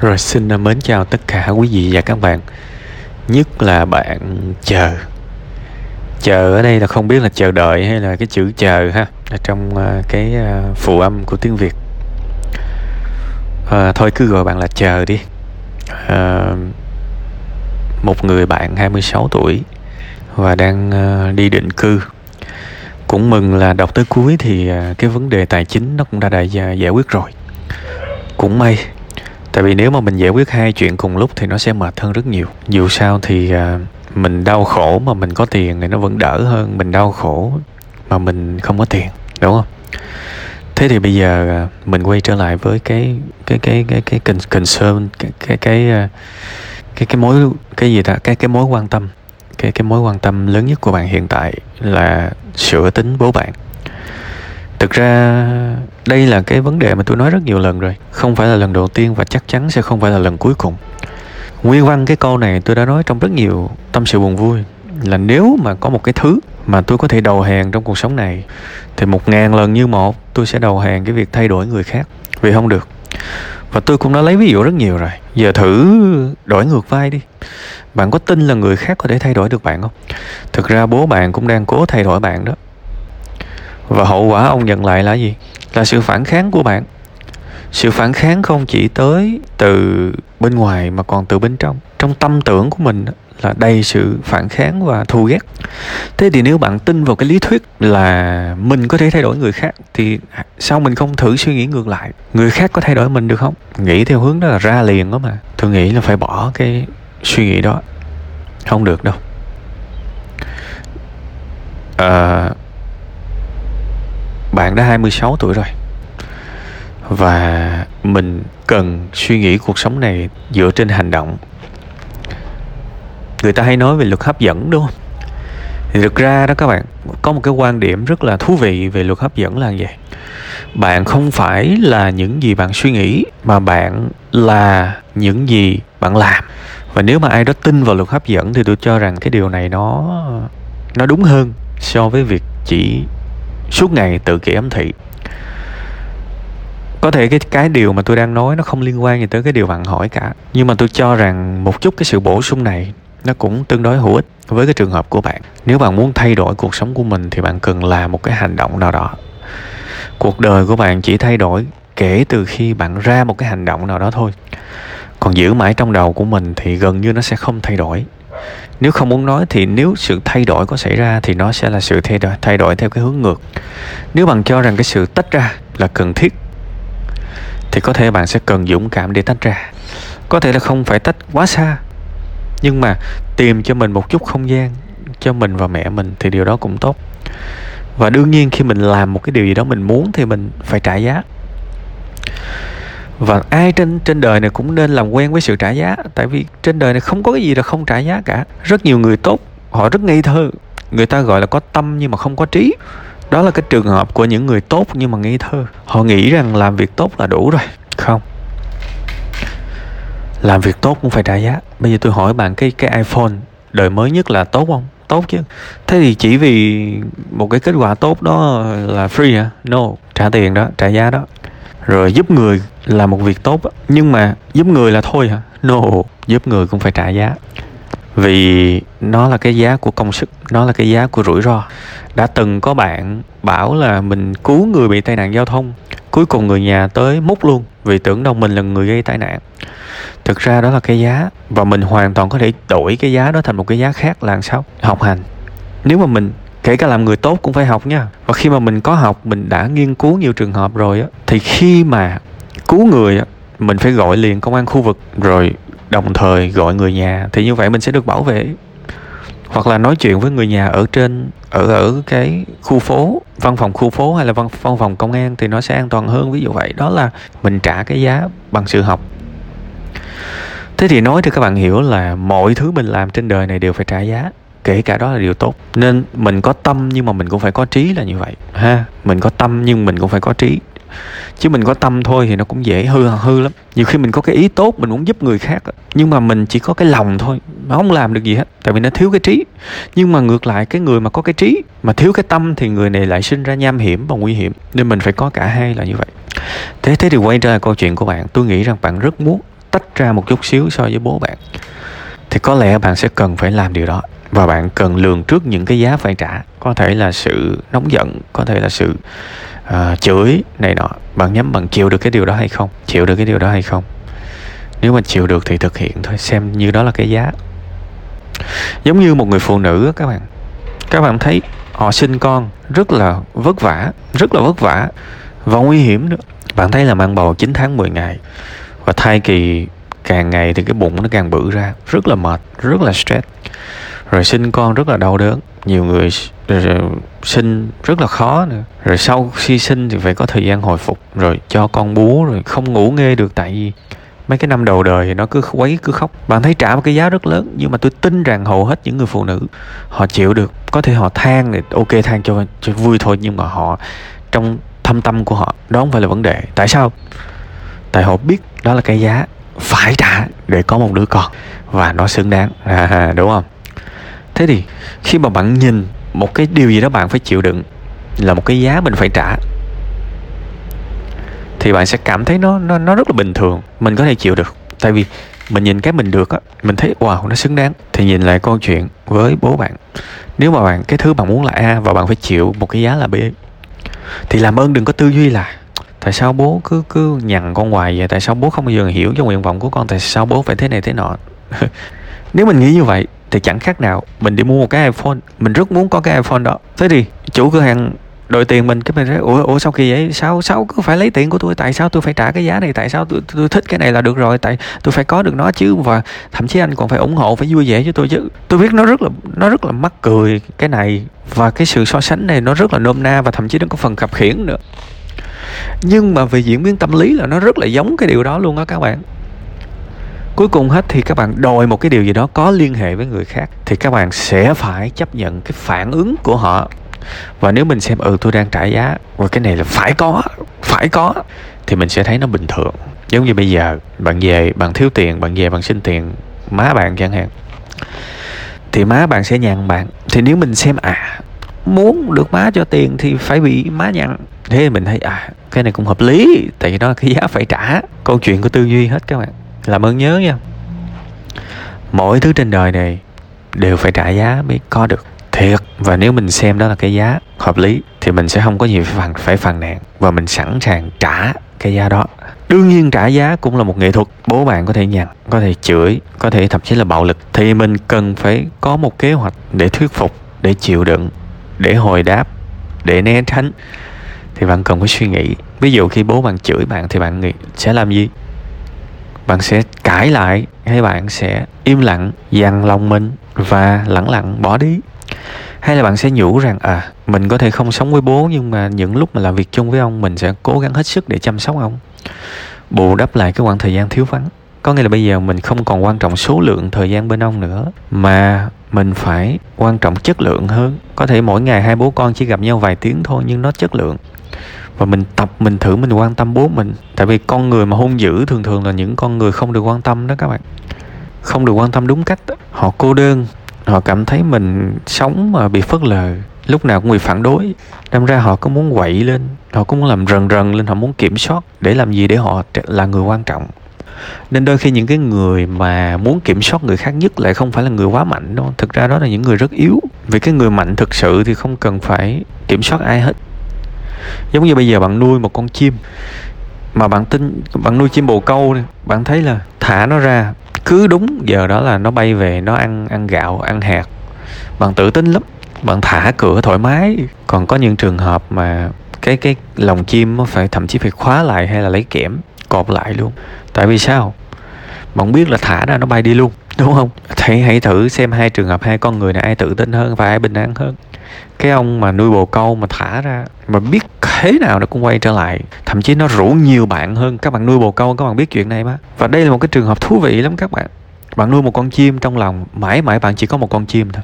Rồi xin à, mến chào tất cả quý vị và các bạn. Nhất là bạn chờ. Chờ ở đây là không biết là chờ đợi hay là cái chữ chờ ha ở Trong à, cái à, phụ âm của tiếng Việt. À, Thôi cứ gọi bạn là chờ đi. À, Một người bạn 26 tuổi Và đang đi định cư. Cũng mừng là đọc tới cuối thì cái vấn đề tài chính nó cũng đã đã giải quyết rồi. Cũng may tại vì nếu mà mình giải quyết hai chuyện cùng lúc thì nó sẽ mệt hơn rất nhiều. Dù sao thì à, mình đau khổ mà mình có tiền thì nó vẫn đỡ hơn mình đau khổ mà mình không có tiền đúng không? Thế thì bây giờ à, mình quay trở lại với cái cái cái cái cái concern cái cái cái à, cái cái mối cái gì ta? Cái cái mối quan tâm. Cái cái mối quan tâm lớn nhất của bạn hiện tại là sửa tính bố bạn thực ra, đây là cái vấn đề mà tôi nói rất nhiều lần rồi. Không phải là lần đầu tiên và chắc chắn sẽ không phải là lần cuối cùng. Nguyên văn cái câu này tôi đã nói trong rất nhiều tâm sự buồn vui. Là nếu mà có một cái thứ mà tôi có thể đầu hàng trong cuộc sống này, thì một ngàn lần như một, tôi sẽ đầu hàng cái việc thay đổi người khác. Vì không được. Và tôi cũng đã lấy ví dụ rất nhiều rồi. Giờ thử đổi ngược vai đi. Bạn có tin là người khác có thể thay đổi được bạn không? Thực ra bố bạn cũng đang cố thay đổi bạn đó và hậu quả ông nhận lại là gì? Là sự phản kháng của bạn. Sự phản kháng không chỉ tới từ bên ngoài mà còn từ bên trong. Trong tâm tưởng của mình là đầy sự phản kháng và thù ghét. Thế thì nếu bạn tin vào cái lý thuyết là mình có thể thay đổi người khác thì sao mình không thử suy nghĩ ngược lại? Người khác có thay đổi mình được không? Nghĩ theo hướng đó là ra liền đó mà. Tôi nghĩ là phải bỏ cái suy nghĩ đó. Không được đâu. À, bạn đã 26 tuổi rồi. Và mình cần suy nghĩ cuộc sống này dựa trên hành động. Người ta hay nói về luật hấp dẫn, đúng không? Thì thực ra đó các bạn, có một cái quan điểm rất là thú vị về luật hấp dẫn là gì bạn không phải là những gì bạn suy nghĩ, mà bạn là những gì bạn làm. Và nếu mà ai đó tin vào luật hấp dẫn thì tôi cho rằng cái điều này nó nó đúng hơn so với việc chỉ suốt ngày tự kỷ ấm thị. Có thể cái cái điều mà tôi đang nói nó không liên quan gì tới cái điều bạn hỏi cả. Nhưng mà tôi cho rằng một chút cái sự bổ sung này nó cũng tương đối hữu ích với cái trường hợp của bạn. Nếu bạn muốn thay đổi cuộc sống của mình thì bạn cần làm một cái hành động nào đó. Cuộc đời của bạn chỉ thay đổi kể từ khi bạn ra một cái hành động nào đó thôi. Còn giữ mãi trong đầu của mình thì gần như nó sẽ không thay đổi nếu không muốn nói thì nếu sự thay đổi có xảy ra thì nó sẽ là sự thay đổi thay đổi theo cái hướng ngược. Nếu bạn cho rằng cái sự tách ra là cần thiết, thì có thể bạn sẽ cần dũng cảm để tách ra. Có thể là không phải tách quá xa, nhưng mà tìm cho mình một chút không gian cho mình và mẹ mình thì điều đó cũng tốt. Và đương nhiên khi mình làm một cái điều gì đó mình muốn thì mình phải trả giá và ai trên trên đời này cũng nên làm quen với sự trả giá. Tại vì trên đời này không có cái gì là không trả giá cả. Rất nhiều người tốt, họ rất ngây thơ. Người ta gọi là có tâm nhưng mà không có trí. Đó là cái trường hợp của những người tốt nhưng mà ngây thơ. Họ nghĩ rằng làm việc tốt là đủ rồi. Không. Làm việc tốt cũng phải trả giá. Bây giờ tôi hỏi bạn cái cái iphone, đời mới nhất là tốt không? Tốt chứ. Thế thì chỉ vì một cái kết quả tốt đó là free hả? No, trả tiền đó, trả giá đó rồi giúp người là một việc tốt nhưng mà giúp người là thôi hả? No, giúp người cũng phải trả giá. Vì nó là cái giá của công sức, nó là cái giá của rủi ro. Đã từng có bạn bảo là mình cứu người bị tai nạn giao thông, cuối cùng người nhà tới múc luôn vì tưởng đâu mình là người gây tai nạn. Thực ra đó là cái giá và mình hoàn toàn có thể đổi cái giá đó thành một cái giá khác là sao? Học hành. Nếu mà mình kể cả làm người tốt cũng phải học nha. Và khi mà mình có học, mình đã nghiên cứu nhiều trường hợp rồi á, thì khi mà cứu người á, mình phải gọi liền công an khu vực, rồi đồng thời gọi người nhà, thì như vậy mình sẽ được bảo vệ. Hoặc là nói chuyện với người nhà ở trên, ở ở cái khu phố, văn phòng khu phố hay là văn văn phòng công an thì nó sẽ an toàn hơn. Ví dụ vậy. Đó là mình trả cái giá bằng sự học. Thế thì nói cho các bạn hiểu là mọi thứ mình làm trên đời này đều phải trả giá kể cả đó là điều tốt. Nên mình có tâm nhưng mà mình cũng phải có trí là như vậy, ha. Mình có tâm nhưng mình cũng phải có trí. Chứ mình có tâm thôi thì nó cũng dễ hư hư lắm. Nhiều khi mình có cái ý tốt mình muốn giúp người khác nhưng mà mình chỉ có cái lòng thôi nó không làm được gì hết, tại vì nó thiếu cái trí. Nhưng mà ngược lại, cái người mà có cái trí mà thiếu cái tâm thì người này lại sinh ra nham hiểm và nguy hiểm. Nên mình phải có cả hai là như vậy. Thế thế thì quay trở lại câu chuyện của bạn. Tôi nghĩ rằng bạn rất muốn tách ra một chút xíu so với bố bạn. Thì có lẽ bạn sẽ cần phải làm điều đó và bạn cần lường trước những cái giá phải trả. Có thể là sự nóng giận có thể là sự uh, chửi này nọ. Bạn nhắm bạn chịu được cái điều đó hay không? Chịu được cái điều đó hay không? Nếu mà chịu được thì thực hiện thôi. Xem như đó là cái giá. Giống như một người phụ nữ các bạn. Các bạn thấy họ sinh con rất là vất vả rất là vất vả và nguy hiểm nữa. Bạn thấy là mang bầu 9 tháng 10 ngày và thai kỳ càng ngày thì cái bụng nó càng bự ra. Rất là mệt rất là stress rồi sinh con rất là đau đớn. Nhiều người sinh rất là khó nữa. Rồi sau khi sinh thì phải có thời gian hồi phục rồi cho con bú rồi không ngủ nghe được. Tại vì mấy cái năm đầu đời thì nó cứ quấy cứ khóc. Bạn thấy trả một cái giá rất lớn nhưng mà tôi tin rằng hầu hết những người phụ nữ họ chịu được. Có thể họ than thì ok than cho cho vui thôi nhưng mà họ trong thâm tâm của họ đó không phải là vấn đề. Tại sao? Tại họ biết đó là cái giá phải trả để có một đứa con và nó xứng đáng. À, đúng không? Thế thì, khi mà bạn nhìn một cái điều gì đó bạn phải chịu đựng là một cái giá mình phải trả, thì bạn sẽ cảm thấy nó nó nó rất là bình thường, mình có thể chịu được. Tại vì mình nhìn cái mình được á, mình thấy, wow, nó xứng đáng. Thì nhìn lại câu chuyện với bố bạn. Nếu mà bạn, cái thứ bạn muốn là a và bạn phải chịu một cái giá là b, thì làm ơn đừng có tư duy là, tại sao bố cứ cứ nhằn con hoài vậy? Tại sao bố không bao giờ hiểu cho nguyện vọng của con? Tại sao bố phải thế này thế nọ? Nếu mình nghĩ như vậy thì chẳng khác nào mình đi mua một cái iPhone. Mình rất muốn có cái iPhone đó. Thế thì chủ cửa hàng đổi tiền mình cái mình nói ủa ủa sao kỳ vậy? Sao sao cứ phải lấy tiền của tôi? Tại sao tôi phải trả cái giá này? Tại sao tôi, tôi thích cái này là được rồi? Tại tôi phải có được nó chứ. Và thậm chí anh còn phải ủng hộ phải vui vẻ cho tôi chứ. Tôi biết nó rất là nó rất là mắc cười cái này. Và cái sự so sánh này nó rất là nôm na và thậm chí nó có phần khập khiển nữa. Nhưng mà về diễn biến tâm lý là nó rất là giống cái điều đó luôn á các bạn cuối cùng hết thì các bạn đòi một cái điều gì đó có liên hệ với người khác thì các bạn sẽ phải chấp nhận cái phản ứng của họ. Và nếu mình xem ừ tôi đang trả giá, và cái này là phải có phải có, thì mình sẽ thấy nó bình thường. Giống như bây giờ, bạn về, bạn thiếu tiền, bạn về bạn xin tiền má bạn chẳng hạn, thì má bạn sẽ nhằn bạn. Thì nếu mình xem à muốn được má cho tiền thì phải bị má nhằn thế mình thấy à cái này cũng hợp lý, tại vì đó là cái giá phải trả. Câu chuyện của tư duy hết các bạn làm ơn nhớ nha. Mỗi thứ trên đời này đều phải trả giá mới có được. Thiệt và nếu mình xem đó là cái giá hợp lý thì mình sẽ không có gì phải phàn, phải phàn nàn. Và mình sẵn sàng trả cái giá đó. Đương nhiên trả giá cũng là một nghệ thuật bố bạn có thể nhằn có thể chửi có thể thậm chí là bạo lực. Thì mình cần phải có một kế hoạch để thuyết phục để chịu đựng để hồi đáp để né tránh. Thì bạn cần phải suy nghĩ. Ví dụ khi bố bạn chửi bạn thì bạn nghĩ sẽ làm gì? Bạn sẽ cãi lại hay bạn sẽ im lặng, dằn lòng mình và lẳng lặng bỏ đi. Hay là bạn sẽ nhủ rằng à mình có thể không sống với bố nhưng mà những lúc mà làm việc chung với ông, mình sẽ cố gắng hết sức để chăm sóc ông. Bù đắp lại cái khoảng thời gian thiếu vắng. Có nghĩa là bây giờ mình không còn quan trọng số lượng thời gian bên ông nữa, mà mình phải quan trọng chất lượng hơn. Có thể mỗi ngày hai bố con chỉ gặp nhau vài tiếng thôi nhưng nó chất lượng và mình tập, mình thử, mình quan tâm bố mình. Tại vì con người mà hung dữ thường thường là những con người không được quan tâm đó các bạn. Không được quan tâm đúng cách họ cô đơn, họ cảm thấy mình sống mà bị phớt lờ, lúc nào cũng bị phản đối. Đâm ra họ có muốn quậy lên, họ cũng muốn làm rần rần lên, họ muốn kiểm soát để làm gì để họ là người quan trọng. Nên đôi khi những cái người mà muốn kiểm soát người khác nhất lại không phải là người quá mạnh đâu. Thực ra đó là những người rất yếu. Vì cái người mạnh thực sự thì không cần phải kiểm soát ai hết giống như bây giờ bạn nuôi một con chim, mà bạn tin, bạn nuôi chim bồ câu này bạn thấy là thả nó ra, cứ đúng giờ đó là nó bay về, nó ăn ăn gạo, ăn hạt. Bạn tự tin lắm, bạn thả cửa thoải mái. Còn có những trường hợp mà cái cái lồng chim nó phải, thậm chí phải khóa lại hay là lấy kẽm cột lại luôn. Tại vì sao? Bạn biết là thả ra nó bay đi luôn, đúng không? Hãy hãy thử xem hai trường hợp, hai con người này ai tự tin hơn và ai bình an hơn cái ông mà nuôi bồ câu mà thả ra, mà biết thế nào nó cũng quay trở lại. Thậm chí nó rủ nhiều bạn hơn các bạn nuôi bồ câu, các bạn biết chuyện này mà. Và đây là một cái trường hợp thú vị lắm các bạn. Bạn nuôi một con chim trong lòng, mãi mãi bạn chỉ có một con chim thôi.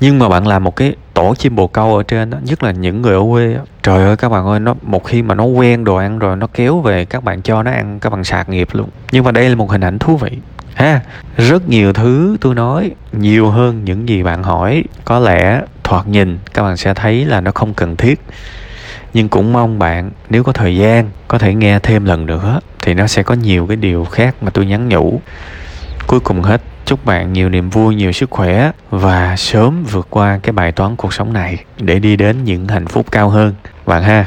Nhưng mà bạn làm một cái tổ chim bồ câu ở trên đó, nhất là những người ở quê trời ơi các bạn ơi, nó, một khi mà nó quen đồ ăn rồi, nó kéo về, các bạn cho nó ăn, các bạn sạc nghiệp luôn. Nhưng mà đây là một hình ảnh thú vị. Ha, rất nhiều thứ tôi nói, nhiều hơn những gì bạn hỏi. Có lẽ thoạt nhìn, các bạn sẽ thấy là nó không cần thiết. Nhưng cũng mong bạn, nếu có thời gian, có thể nghe thêm lần nữa, thì nó sẽ có nhiều cái điều khác mà tôi nhắn nhủ. Cuối cùng hết, chúc bạn nhiều niềm vui, nhiều sức khỏe và sớm vượt qua cái bài toán cuộc sống này để đi đến những hạnh phúc cao hơn. Bạn ha.